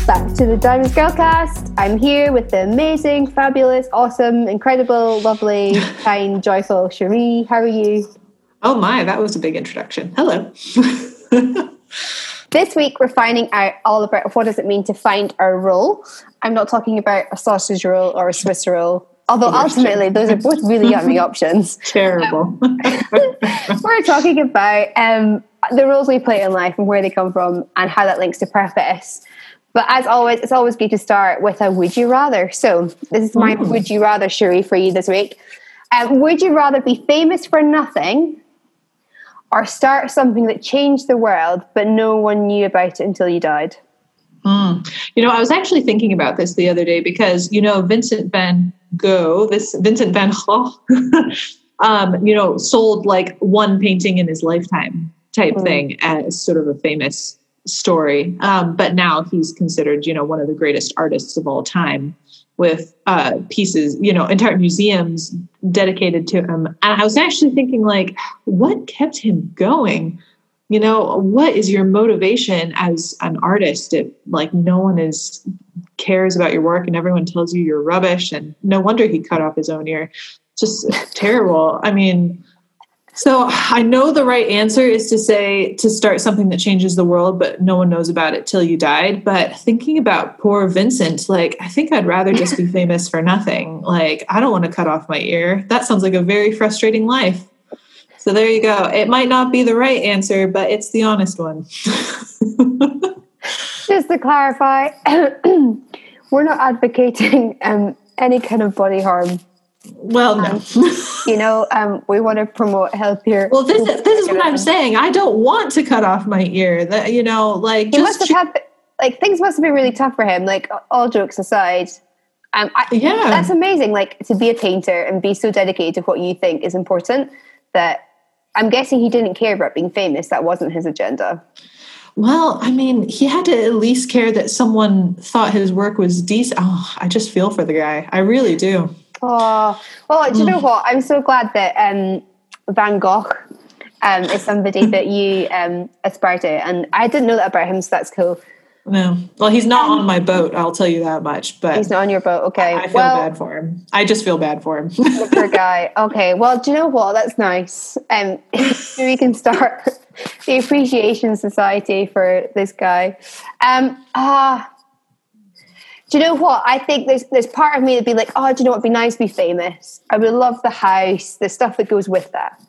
back to the Diamonds Girlcast. I'm here with the amazing, fabulous, awesome, incredible, lovely, kind, joyful Cherie. How are you? Oh my, that was a big introduction. Hello. this week we're finding out all about what does it mean to find our role. I'm not talking about a sausage roll or a Swiss roll. Although ultimately, those are both really yummy options. Terrible. Um, we're talking about um, the roles we play in life and where they come from and how that links to purpose. But as always, it's always good to start with a would you rather. So this is my would you rather, Cherie, for you this week. Um, would you rather be famous for nothing or start something that changed the world but no one knew about it until you died? Mm. You know, I was actually thinking about this the other day because, you know, Vincent van Gogh, this Vincent van Gogh, um, you know, sold like one painting in his lifetime type mm. thing as sort of a famous story. Um, but now he's considered, you know, one of the greatest artists of all time with uh, pieces, you know, entire museums dedicated to him. And I was actually thinking, like, what kept him going? You know, what is your motivation as an artist if, like, no one is cares about your work and everyone tells you you're rubbish? And no wonder he cut off his own ear. Just terrible. I mean, so I know the right answer is to say to start something that changes the world, but no one knows about it till you died. But thinking about poor Vincent, like I think I'd rather just be famous for nothing. Like I don't want to cut off my ear. That sounds like a very frustrating life. So there you go. It might not be the right answer, but it's the honest one. just to clarify, we're not advocating um, any kind of body harm well, no. Um, you know, um, we want to promote healthier. Well, this is this is what I'm saying. I don't want to cut off my ear. That you know, like he must have had like things must have been really tough for him. Like all jokes aside, um, I, yeah, that's amazing. Like to be a painter and be so dedicated to what you think is important. That I'm guessing he didn't care about being famous. That wasn't his agenda. Well, I mean, he had to at least care that someone thought his work was decent. Oh, I just feel for the guy. I really do. Oh, well, do you know mm. what? I'm so glad that um, Van Gogh um, is somebody that you um, aspire to. And I didn't know that about him, so that's cool. No. Well, he's not um, on my boat, I'll tell you that much. But he's not on your boat, okay. I, feel well, bad for him. I just feel bad for him. poor guy. Okay. Well, do you know what? That's nice. Um we can start the appreciation society for this guy. Um ah uh, do you know what? I think there's there's part of me that'd be like, oh, do you know what? It'd be nice to be famous. I would love the house, the stuff that goes with that.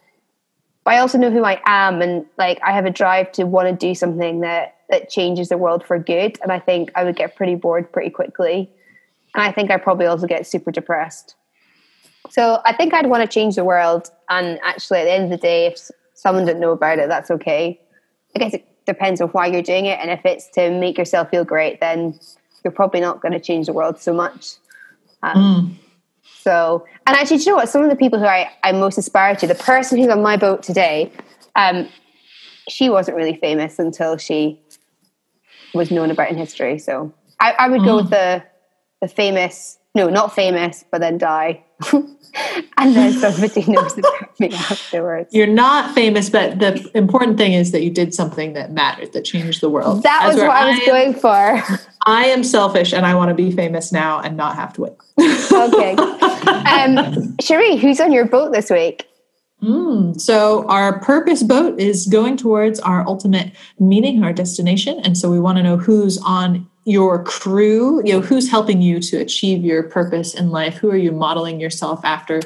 But I also know who I am, and like I have a drive to want to do something that that changes the world for good. And I think I would get pretty bored pretty quickly, and I think I probably also get super depressed. So I think I'd want to change the world. And actually, at the end of the day, if someone didn't know about it, that's okay. I guess it depends on why you're doing it, and if it's to make yourself feel great, then you're probably not going to change the world so much. Um, mm. So, and actually, you know what? Some of the people who I, I most aspire to, the person who's on my boat today, um, she wasn't really famous until she was known about in history. So I, I would mm. go with the the famous, no, not famous, but then die. And then somebody knows about me afterwards. You're not famous, but the important thing is that you did something that mattered, that changed the world. That was what I was am, going for. I am selfish and I want to be famous now and not have to wait. okay. Um, Cherie, who's on your boat this week? Mm, so our purpose boat is going towards our ultimate meaning, our destination, and so we want to know who's on your crew. You know, who's helping you to achieve your purpose in life? Who are you modeling yourself after?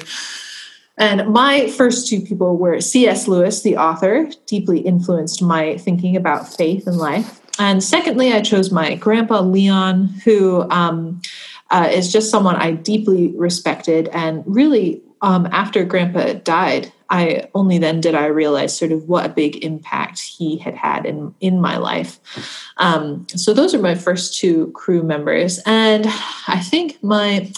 And my first two people were C.S. Lewis, the author, deeply influenced my thinking about faith and life. And secondly, I chose my grandpa Leon, who um, uh, is just someone I deeply respected and really um, after grandpa died i only then did i realize sort of what a big impact he had had in in my life. Um, so those are my first two crew members. And i think my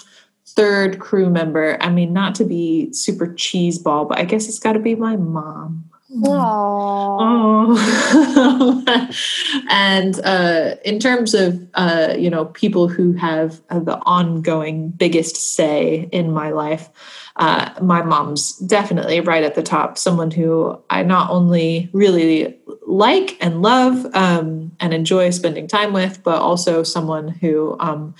third crew member i mean not to be super cheeseball but i guess it's got to be my mom Oh. and uh, in terms of uh, you know people who have the ongoing biggest say in my life, uh, my mom's definitely right at the top. Someone who I not only really like and love um, and enjoy spending time with, but also someone who um,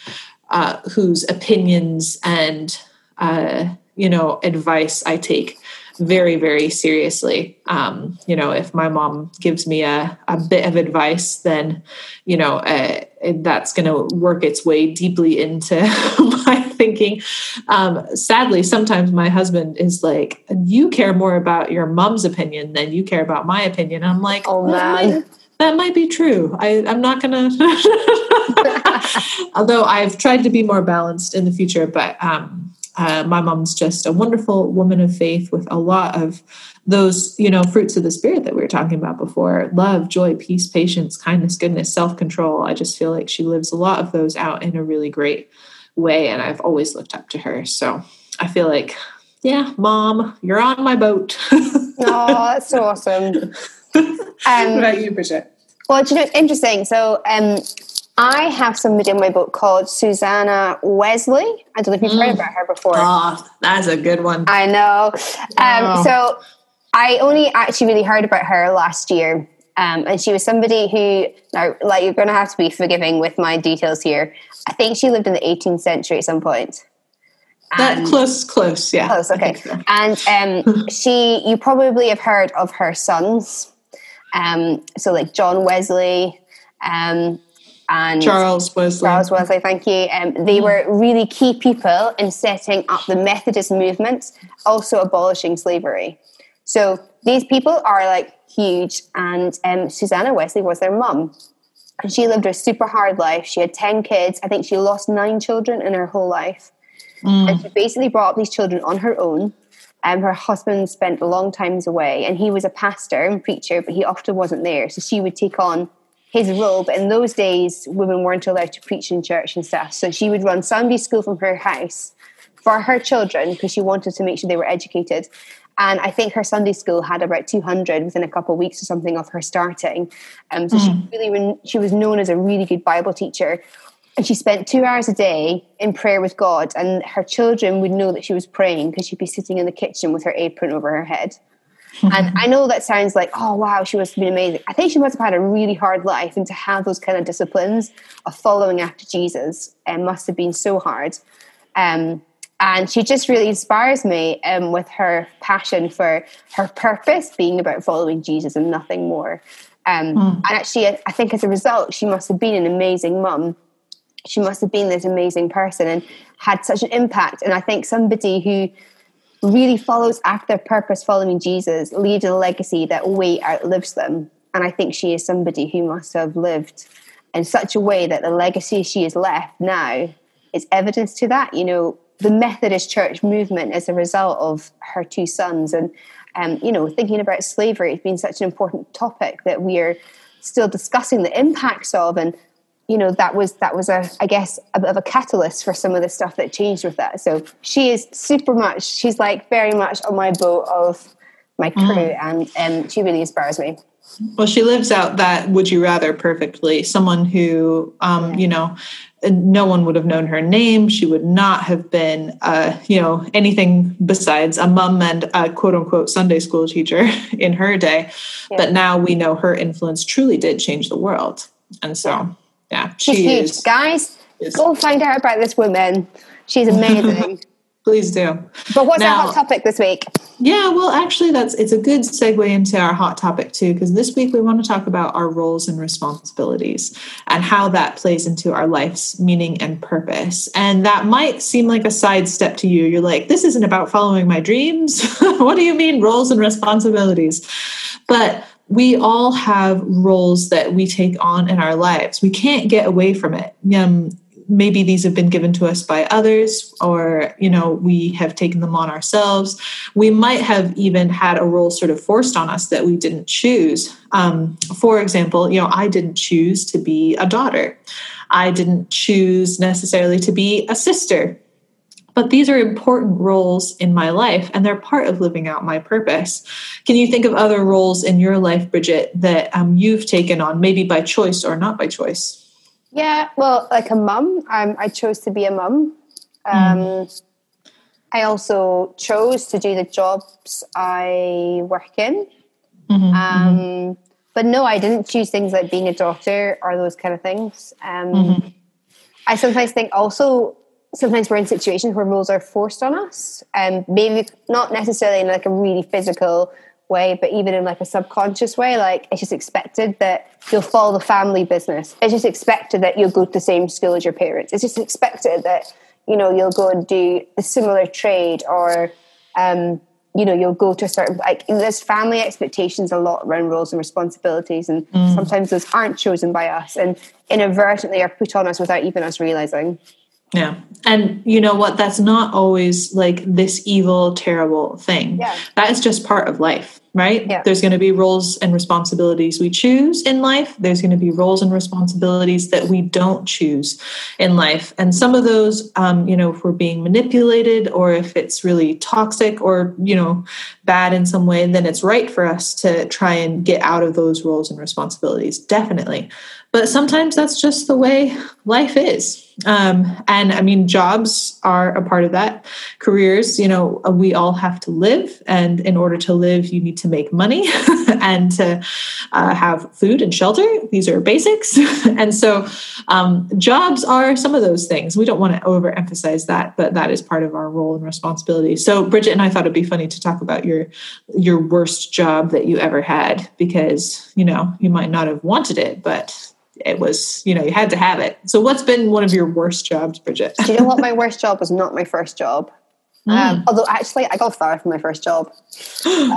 uh, whose opinions and uh, you know advice I take very very seriously um, you know if my mom gives me a, a bit of advice then you know uh, that's going to work its way deeply into my thinking um, sadly sometimes my husband is like you care more about your mom's opinion than you care about my opinion and i'm like oh man that might be true. I, I'm not gonna. Although I've tried to be more balanced in the future, but um, uh, my mom's just a wonderful woman of faith with a lot of those, you know, fruits of the spirit that we were talking about before: love, joy, peace, patience, kindness, goodness, self-control. I just feel like she lives a lot of those out in a really great way, and I've always looked up to her. So I feel like, yeah, mom, you're on my boat. oh, that's so awesome. Um, what about you, Bridget? Well, you know, it's interesting. So, um, I have somebody in my book called Susanna Wesley. I don't know if you've mm. heard about her before. Oh, that's a good one. I know. Um, oh. So, I only actually really heard about her last year. Um, and she was somebody who, now, like, you're going to have to be forgiving with my details here. I think she lived in the 18th century at some point. That close, close, yeah. Close, okay. So. And um, she, you probably have heard of her sons. Um, so like John Wesley, um, and Charles Wesley. Charles Wesley, thank you. Um, they mm. were really key people in setting up the Methodist movement, also abolishing slavery. So these people are like huge, and um, Susanna Wesley was their mum. And she lived a super hard life. She had 10 kids. I think she lost nine children in her whole life. Mm. And she basically brought up these children on her own. Um, her husband spent a long times away, and he was a pastor and preacher, but he often wasn't there. So she would take on his robe. In those days, women weren't allowed to preach in church and stuff. So she would run Sunday school from her house for her children because she wanted to make sure they were educated. And I think her Sunday school had about 200 within a couple of weeks or something of her starting. Um, so mm. she really she was known as a really good Bible teacher. And she spent two hours a day in prayer with God, and her children would know that she was praying because she'd be sitting in the kitchen with her apron over her head. And I know that sounds like, oh wow, she must have been amazing. I think she must have had a really hard life, and to have those kind of disciplines of following after Jesus um, must have been so hard. Um, and she just really inspires me um, with her passion for her purpose being about following Jesus and nothing more. Um, mm. And actually, I think as a result, she must have been an amazing mum. She must have been this amazing person and had such an impact. And I think somebody who really follows after purpose, following Jesus, leaves a legacy that way outlives them. And I think she is somebody who must have lived in such a way that the legacy she has left now is evidence to that. You know, the Methodist Church movement as a result of her two sons, and um, you know, thinking about slavery has been such an important topic that we are still discussing the impacts of, and you know that was that was a I guess a bit of a catalyst for some of the stuff that changed with that. So she is super much. She's like very much on my boat of my crew, mm. and and um, she really inspires me. Well, she lives out that would you rather perfectly. Someone who, um, you know, no one would have known her name. She would not have been, uh, you know, anything besides a mum and a quote unquote Sunday school teacher in her day. Yeah. But now we know her influence truly did change the world. And so yeah, she's she huge. Is, Guys, is. go find out about this woman. She's amazing. Please do. But what's now, our hot topic this week? Yeah, well, actually, that's it's a good segue into our hot topic too, because this week we want to talk about our roles and responsibilities and how that plays into our life's meaning and purpose. And that might seem like a sidestep to you. You're like, this isn't about following my dreams. what do you mean roles and responsibilities? But we all have roles that we take on in our lives. We can't get away from it. Um, maybe these have been given to us by others, or you know, we have taken them on ourselves. We might have even had a role sort of forced on us that we didn't choose. Um, for example, you know, I didn't choose to be a daughter. I didn't choose necessarily to be a sister but these are important roles in my life and they're part of living out my purpose. Can you think of other roles in your life, Bridget, that um, you've taken on, maybe by choice or not by choice? Yeah, well, like a mum, um, I chose to be a mum. Um, mm. I also chose to do the jobs I work in. Mm-hmm, mm-hmm. um, but no, I didn't choose things like being a doctor or those kind of things. Um, mm-hmm. I sometimes think also sometimes we're in situations where roles are forced on us, and um, maybe not necessarily in like a really physical way, but even in like a subconscious way, like it's just expected that you'll follow the family business. It's just expected that you'll go to the same school as your parents. It's just expected that you know you'll go and do a similar trade or um, you know you'll go to a certain like there's family expectations a lot around roles and responsibilities and mm. sometimes those aren't chosen by us and inadvertently are put on us without even us realizing yeah. And you know what? That's not always like this evil, terrible thing. Yeah. That is just part of life right? Yeah. There's going to be roles and responsibilities we choose in life. There's going to be roles and responsibilities that we don't choose in life. And some of those, um, you know, if we're being manipulated or if it's really toxic or, you know, bad in some way, then it's right for us to try and get out of those roles and responsibilities. Definitely. But sometimes that's just the way life is. Um, and I mean, jobs are a part of that. Careers, you know, we all have to live. And in order to live, you need to make money and to uh, have food and shelter. These are basics. and so um, jobs are some of those things. We don't want to overemphasize that, but that is part of our role and responsibility. So Bridget and I thought it'd be funny to talk about your your worst job that you ever had because, you know, you might not have wanted it, but it was, you know, you had to have it. So, what's been one of your worst jobs, Bridget? Do you know what? My worst job was not my first job. Mm. Um, although, actually, I got fired from my first job.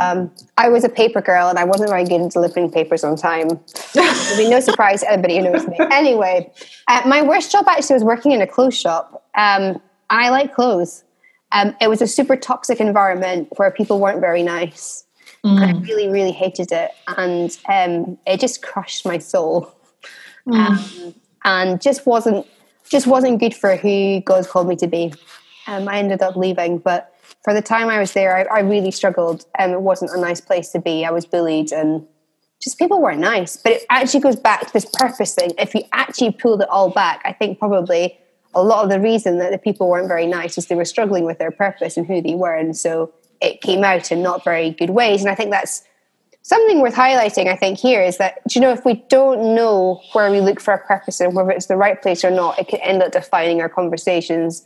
Um, I was a paper girl and I wasn't very good at delivering papers on time. There'll be no surprise to anybody who knows me. Anyway, uh, my worst job actually was working in a clothes shop. Um, I like clothes. Um, it was a super toxic environment where people weren't very nice. Mm. I really, really hated it. And um, it just crushed my soul mm. um, and just wasn't just wasn't good for who God called me to be. Um, I ended up leaving, but for the time I was there, I, I really struggled, and it wasn't a nice place to be. I was bullied, and just people weren't nice. But it actually goes back to this purpose thing. If you actually pulled it all back, I think probably a lot of the reason that the people weren't very nice is they were struggling with their purpose and who they were, and so it came out in not very good ways. And I think that's something worth highlighting, I think, here is that, you know, if we don't know where we look for a purpose and whether it's the right place or not, it can end up defining our conversations,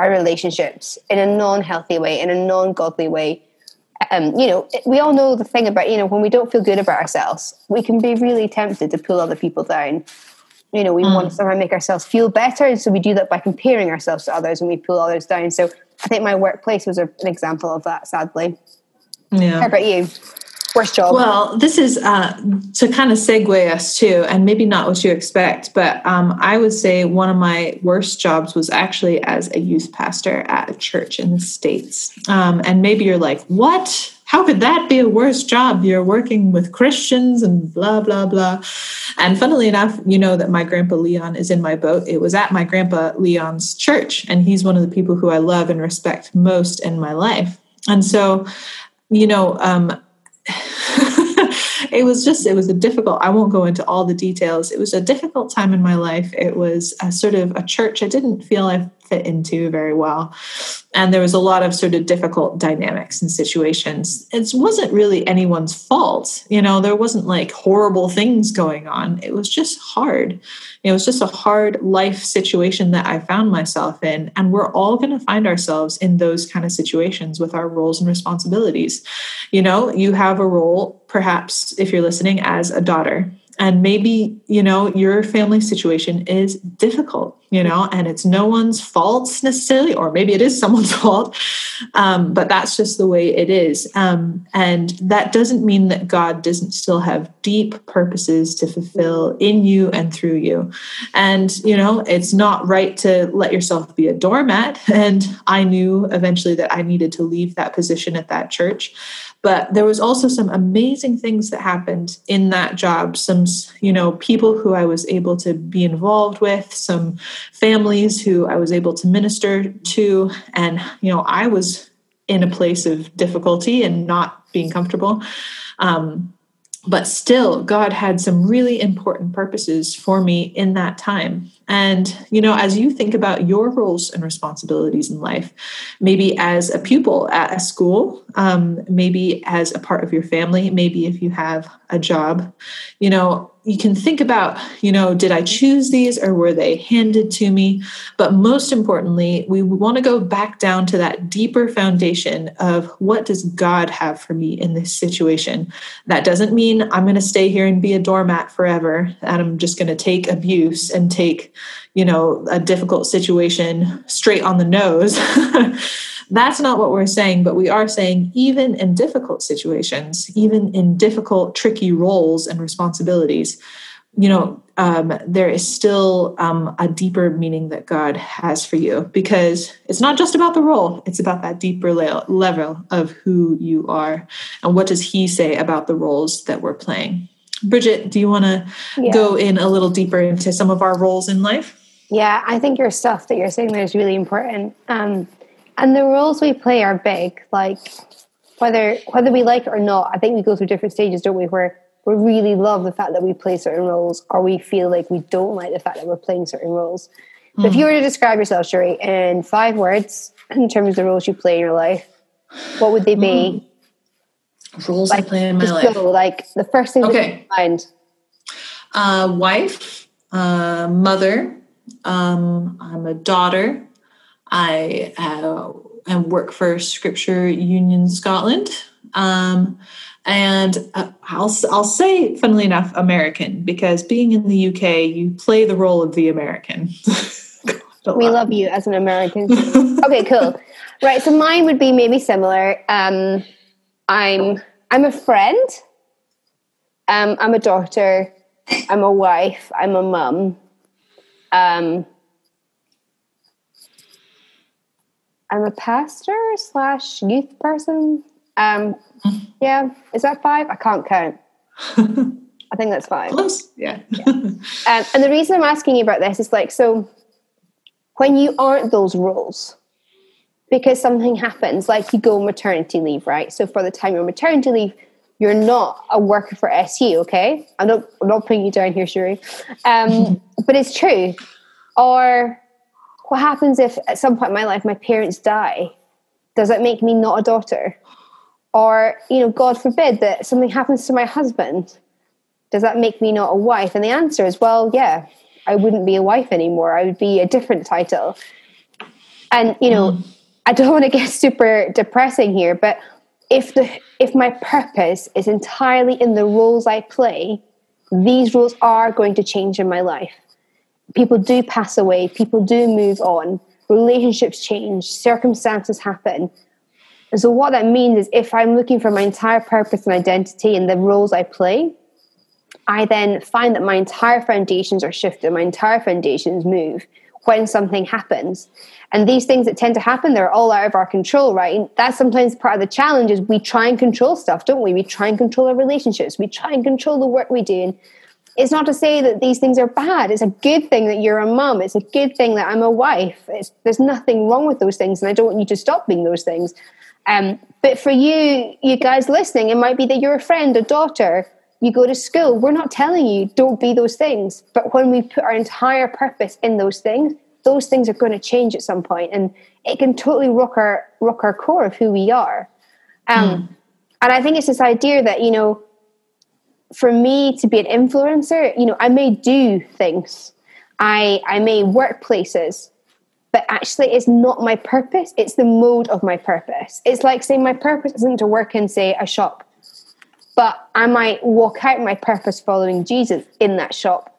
our relationships in a non healthy way, in a non godly way. Um, you know, we all know the thing about, you know, when we don't feel good about ourselves, we can be really tempted to pull other people down. You know, we mm. want to somehow make ourselves feel better. And so we do that by comparing ourselves to others and we pull others down. So I think my workplace was a, an example of that, sadly. Yeah. How about you? Worst job. Well, this is uh, to kind of segue us to, and maybe not what you expect, but um, I would say one of my worst jobs was actually as a youth pastor at a church in the States. Um, and maybe you're like, what? How could that be a worse job? You're working with Christians and blah, blah, blah. And funnily enough, you know that my grandpa Leon is in my boat. It was at my grandpa Leon's church, and he's one of the people who I love and respect most in my life. And so, you know, um, it was just it was a difficult i won't go into all the details. It was a difficult time in my life. It was a sort of a church. I didn't feel i fit into very well. And there was a lot of sort of difficult dynamics and situations. It wasn't really anyone's fault. You know there wasn't like horrible things going on. It was just hard. It was just a hard life situation that i found myself in. And we're all going to find ourselves in those kind of situations with our roles and responsibilities. You know you have a role perhaps if you're listening as a daughter. And maybe you know your family situation is difficult you know and it's no one's fault necessarily or maybe it is someone's fault um, but that's just the way it is. Um, and that doesn't mean that god doesn't still have deep purposes to fulfill in you and through you. And you know it's not right to let yourself be a doormat. And i knew eventually that i needed to leave that position at that church but there was also some amazing things that happened in that job. Some you know people who i was able to be involved with some families who i was able to minister to. And you know i was in a place of difficulty and not being comfortable. Um, but still god had some really important purposes for me in that time And, you know, as you think about your roles and responsibilities in life, maybe as a pupil at a school, um, maybe as a part of your family, maybe if you have a job, you know, you can think about, you know, did I choose these or were they handed to me? But most importantly, we want to go back down to that deeper foundation of what does God have for me in this situation? That doesn't mean I'm going to stay here and be a doormat forever and I'm just going to take abuse and take, you know, a difficult situation straight on the nose. That's not what we're saying, but we are saying even in difficult situations, even in difficult, tricky roles and responsibilities, you know, um, there is still um, a deeper meaning that God has for you because it's not just about the role, it's about that deeper le- level of who you are and what does He say about the roles that we're playing. Bridget, do you want to yeah. go in a little deeper into some of our roles in life? Yeah, I think your stuff that you're saying there is really important. Um, and the roles we play are big. Like whether whether we like it or not, I think we go through different stages, don't we? Where we really love the fact that we play certain roles, or we feel like we don't like the fact that we're playing certain roles. Mm. if you were to describe yourself, Cherie, in five words in terms of the roles you play in your life, what would they be? Mm. Roles like, I play in my life. Go, like the first thing okay. mind. Uh, wife, uh, mother. Um, I'm a daughter. I uh, I work for Scripture Union Scotland. Um, and uh, I'll, I'll say, funnily enough, American, because being in the UK, you play the role of the American. we love you as an American. okay, cool. Right, so mine would be maybe similar. Um, I'm I'm a friend. Um, I'm a daughter. I'm a wife. I'm a mum. Um, I'm a pastor slash youth person. Um, yeah, is that five? I can't count. I think that's five. Close. Yeah. yeah. Um, and the reason I'm asking you about this is like, so when you aren't those roles, because something happens, like you go maternity leave, right? So for the time you're maternity leave, you're not a worker for SU, okay? I'm not, I'm not putting you down here, Cherie. Um, but it's true. Or what happens if at some point in my life my parents die? Does that make me not a daughter? Or, you know, God forbid that something happens to my husband. Does that make me not a wife? And the answer is, well, yeah, I wouldn't be a wife anymore. I would be a different title. And, you know, mm. I don't want to get super depressing here, but if the if my purpose is entirely in the roles I play, these roles are going to change in my life people do pass away, people do move on, relationships change, circumstances happen. And so, what that means is if I'm looking for my entire purpose and identity in the roles I play, I then find that my entire foundations are shifted, my entire foundations move when something happens. And these things that tend to happen, they're all out of our control, right? And that's sometimes part of the challenge is we try and control stuff, don't we? We try and control our relationships, we try and control the work we do. And it's not to say that these things are bad. It's a good thing that you're a mum. It's a good thing that I'm a wife. It's, there's nothing wrong with those things, and I don't want you to stop being those things. Um, but for you, you guys listening, it might be that you're a friend, a daughter, you go to school. We're not telling you don't be those things. But when we put our entire purpose in those things, those things are going to change at some point, and it can totally rock our rock our core of who we are. Um, mm. And I think it's this idea that you know for me to be an influencer, you know, I may do things, I I may work places, but actually it's not my purpose. It's the mode of my purpose. It's like saying my purpose isn't to work in, say, a shop, but I might walk out my purpose following Jesus in that shop.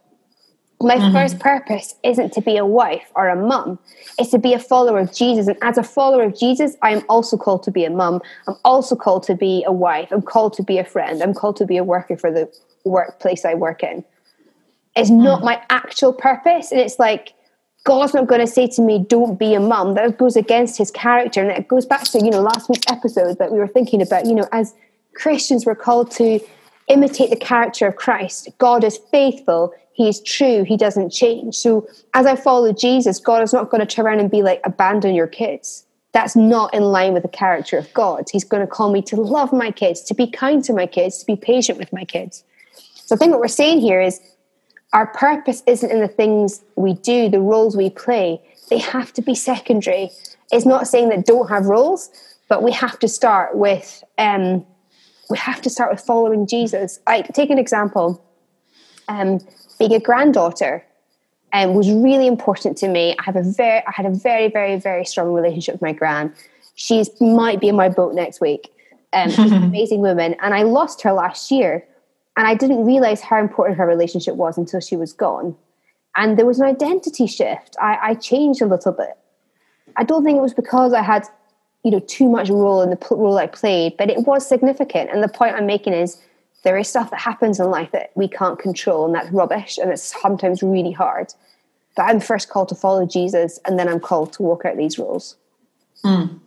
My mm-hmm. first purpose isn't to be a wife or a mum. It's to be a follower of jesus. And as a follower of jesus i am also called to be a mum. I'm also called to be a wife. I'm called to be a friend. I'm called to be a worker for the workplace i work in. It's not mm-hmm. my actual purpose. And it's like god's not going to say to me don't be a mum. That goes against his character. And it goes back to you know last week's episode that we were thinking about you know as christians we're called to imitate the character of christ god is faithful he is true. He doesn't change. So as I follow Jesus, God is not going to turn around and be like, abandon your kids. That's not in line with the character of God. He's going to call me to love my kids, to be kind to my kids, to be patient with my kids. So I think what we're saying here is our purpose isn't in the things we do, the roles we play. They have to be secondary. It's not saying that don't have roles, but we have to start with um, we have to start with following Jesus. I take an example. Um, being a granddaughter um, was really important to me. I have a very, I had a very, very, very strong relationship with my gran. She might be in my boat next week. Um, she's an amazing woman, and I lost her last year, and I didn't realize how important her relationship was until she was gone. And there was an identity shift. I, I changed a little bit. I don't think it was because I had you know too much role in the role I played, but it was significant. And the point I'm making is there is stuff that happens in life that we can't control, and that's rubbish, and it's sometimes really hard. But I'm first called to follow Jesus, and then I'm called to walk out these roles. Mm.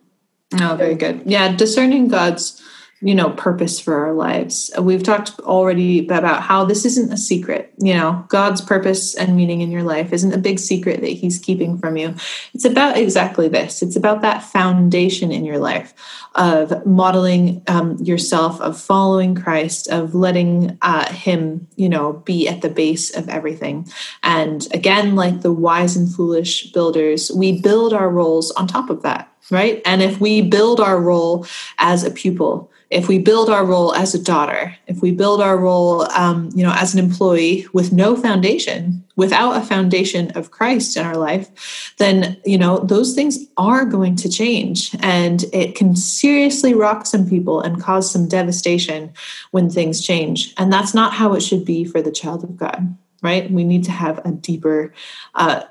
Oh, very good. Yeah, discerning God's you know purpose for our lives. We've talked already about how this isn't a secret you know. God's purpose and meaning in your life isn't a big secret that he's keeping from you. It's about exactly this. It's about that foundation in your life of modeling um, yourself of following christ of letting uh, him you know be at the base of everything. And again like the wise and foolish builders we build our roles on top of that right? And if we build our role as a pupil if we build our role as a daughter, if we build our role, um, you know, as an employee with no foundation, without a foundation of Christ in our life, then you know those things are going to change, and it can seriously rock some people and cause some devastation when things change. And that's not how it should be for the child of God, right? We need to have a deeper, uh,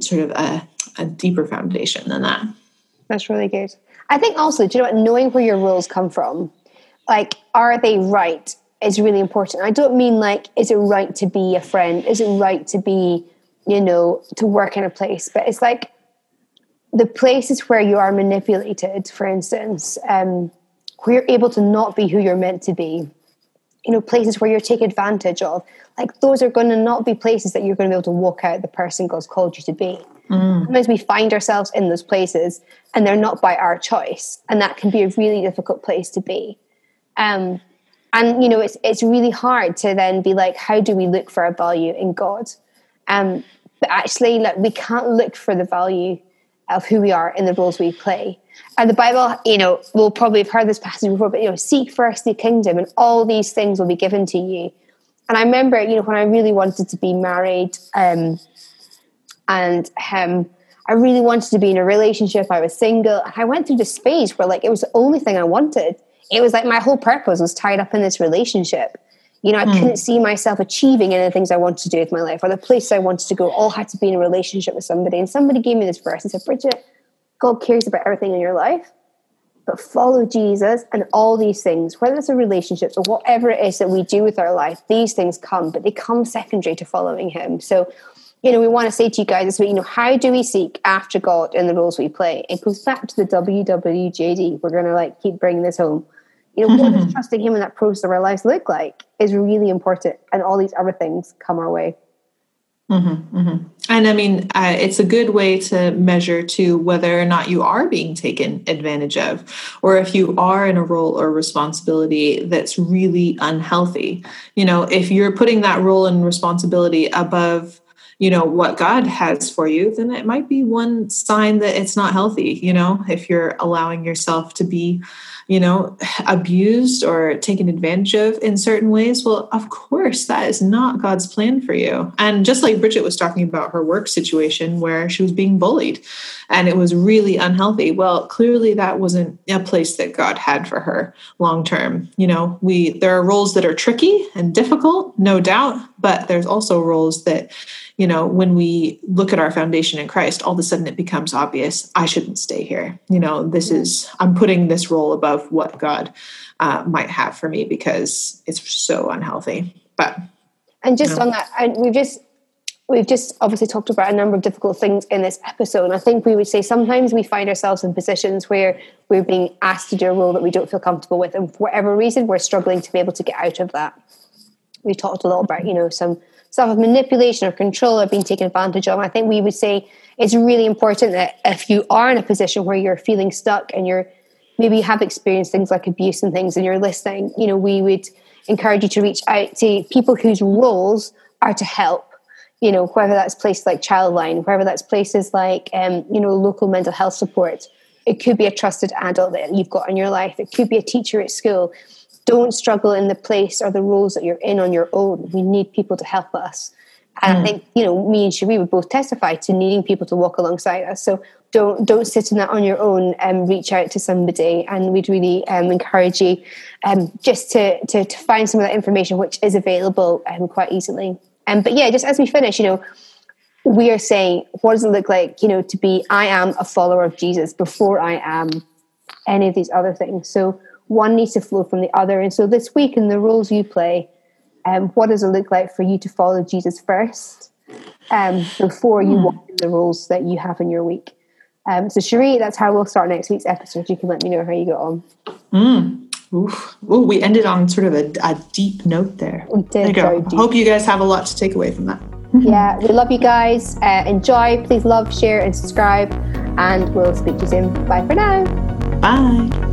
sort of a, a deeper foundation than that. That's really good. I think also, do you know what? Knowing where your rules come from like are they right is really important. I don't mean like is it right to be a friend? Is it right to be you know to work in a place? But it's like the places where you are manipulated for instance um, where you're able to not be who you're meant to be you know places where you're taken advantage of like those are going to not be places that you're going to be able to walk out the person god's called you to be mm. sometimes we find ourselves in those places and they're not by our choice and that can be a really difficult place to be um, and you know, it's it's really hard to then be like, how do we look for our value in God? Um, but actually, like we can't look for the value of who we are in the roles we play. And the Bible, you know, we'll probably have heard this passage before, but you know, seek first the kingdom, and all these things will be given to you. And I remember, you know, when I really wanted to be married, um, and um, I really wanted to be in a relationship. I was single, and I went through this phase where, like, it was the only thing I wanted it was like my whole purpose was tied up in this relationship. You know, I mm. couldn't see myself achieving any of the things I wanted to do with my life or the places I wanted to go all had to be in a relationship with somebody. And somebody gave me this verse and said, Bridget, God cares about everything in your life, but follow Jesus and all these things, whether it's a relationships or whatever it is that we do with our life, these things come, but they come secondary to following Him. So, you know, we want to say to you guys this week, you know, how do we seek after God in the roles we play? It goes back to the WWJD. We're going to like keep bringing this home you know, what does trusting Him in that process of our lives look like is really important, and all these other things come our way. Mm-hmm, mm-hmm. And I mean, uh, it's a good way to measure to whether or not you are being taken advantage of, or if you are in a role or responsibility that's really unhealthy. You know, if you're putting that role and responsibility above you know what god has for you then it might be one sign that it's not healthy you know if you're allowing yourself to be you know, abused or taken advantage of in certain ways, well, of course, that is not God's plan for you. And just like Bridget was talking about her work situation where she was being bullied and it was really unhealthy, well, clearly that wasn't a place that God had for her long term. You know, we there are roles that are tricky and difficult, no doubt, but there's also roles that you know, when we look at our foundation in Christ, all of a sudden it becomes obvious I shouldn't stay here. You know, this is, I'm putting this role above what God uh, might have for me because it's so unhealthy. But, and just on that, and we've just, we've just obviously talked about a number of difficult things in this episode. And I think we would say sometimes we find ourselves in positions where we're being asked to do a role that we don't feel comfortable with. And for whatever reason, we're struggling to be able to get out of that. We talked a lot about, you know, some stuff of manipulation or control or being taken advantage of. I think we would say it's really important that if you are in a position where you're feeling stuck and you're maybe you have experienced things like abuse and things and you're listening, you know, we would encourage you to reach out to people whose roles are to help you know, whether that's places like Childline, whether that's places like, um, you know, local mental health support. It could be a trusted adult that you've got in your life. It could be a teacher at school. Don't struggle in the place or the roles that you're in on your own. We need people to help us. And mm. I think, you know, me and Cherie would both testify to needing people to walk alongside us. So don't don't sit in that on your own and um, reach out to somebody. And we'd really um, encourage you um, just to, to, to find some of that information which is available um, quite easily. Um, but yeah just as we finish you know we are saying what does it look like you know to be i am a follower of jesus before i am any of these other things. So one needs to flow from the other. And so this week in the roles you play um, what does it look like for you to follow jesus first um, before you mm. walk in the roles that you have in your week um, so, Cherie, that's how we'll start next week's episode. You can let me know how you got on. Mm. Oof. Ooh, we ended on sort of a, a deep note there. We did. There you go. Hope you guys have a lot to take away from that. yeah, we love you guys. Uh, enjoy. Please love, share, and subscribe. And we'll speak to you soon. Bye for now. Bye.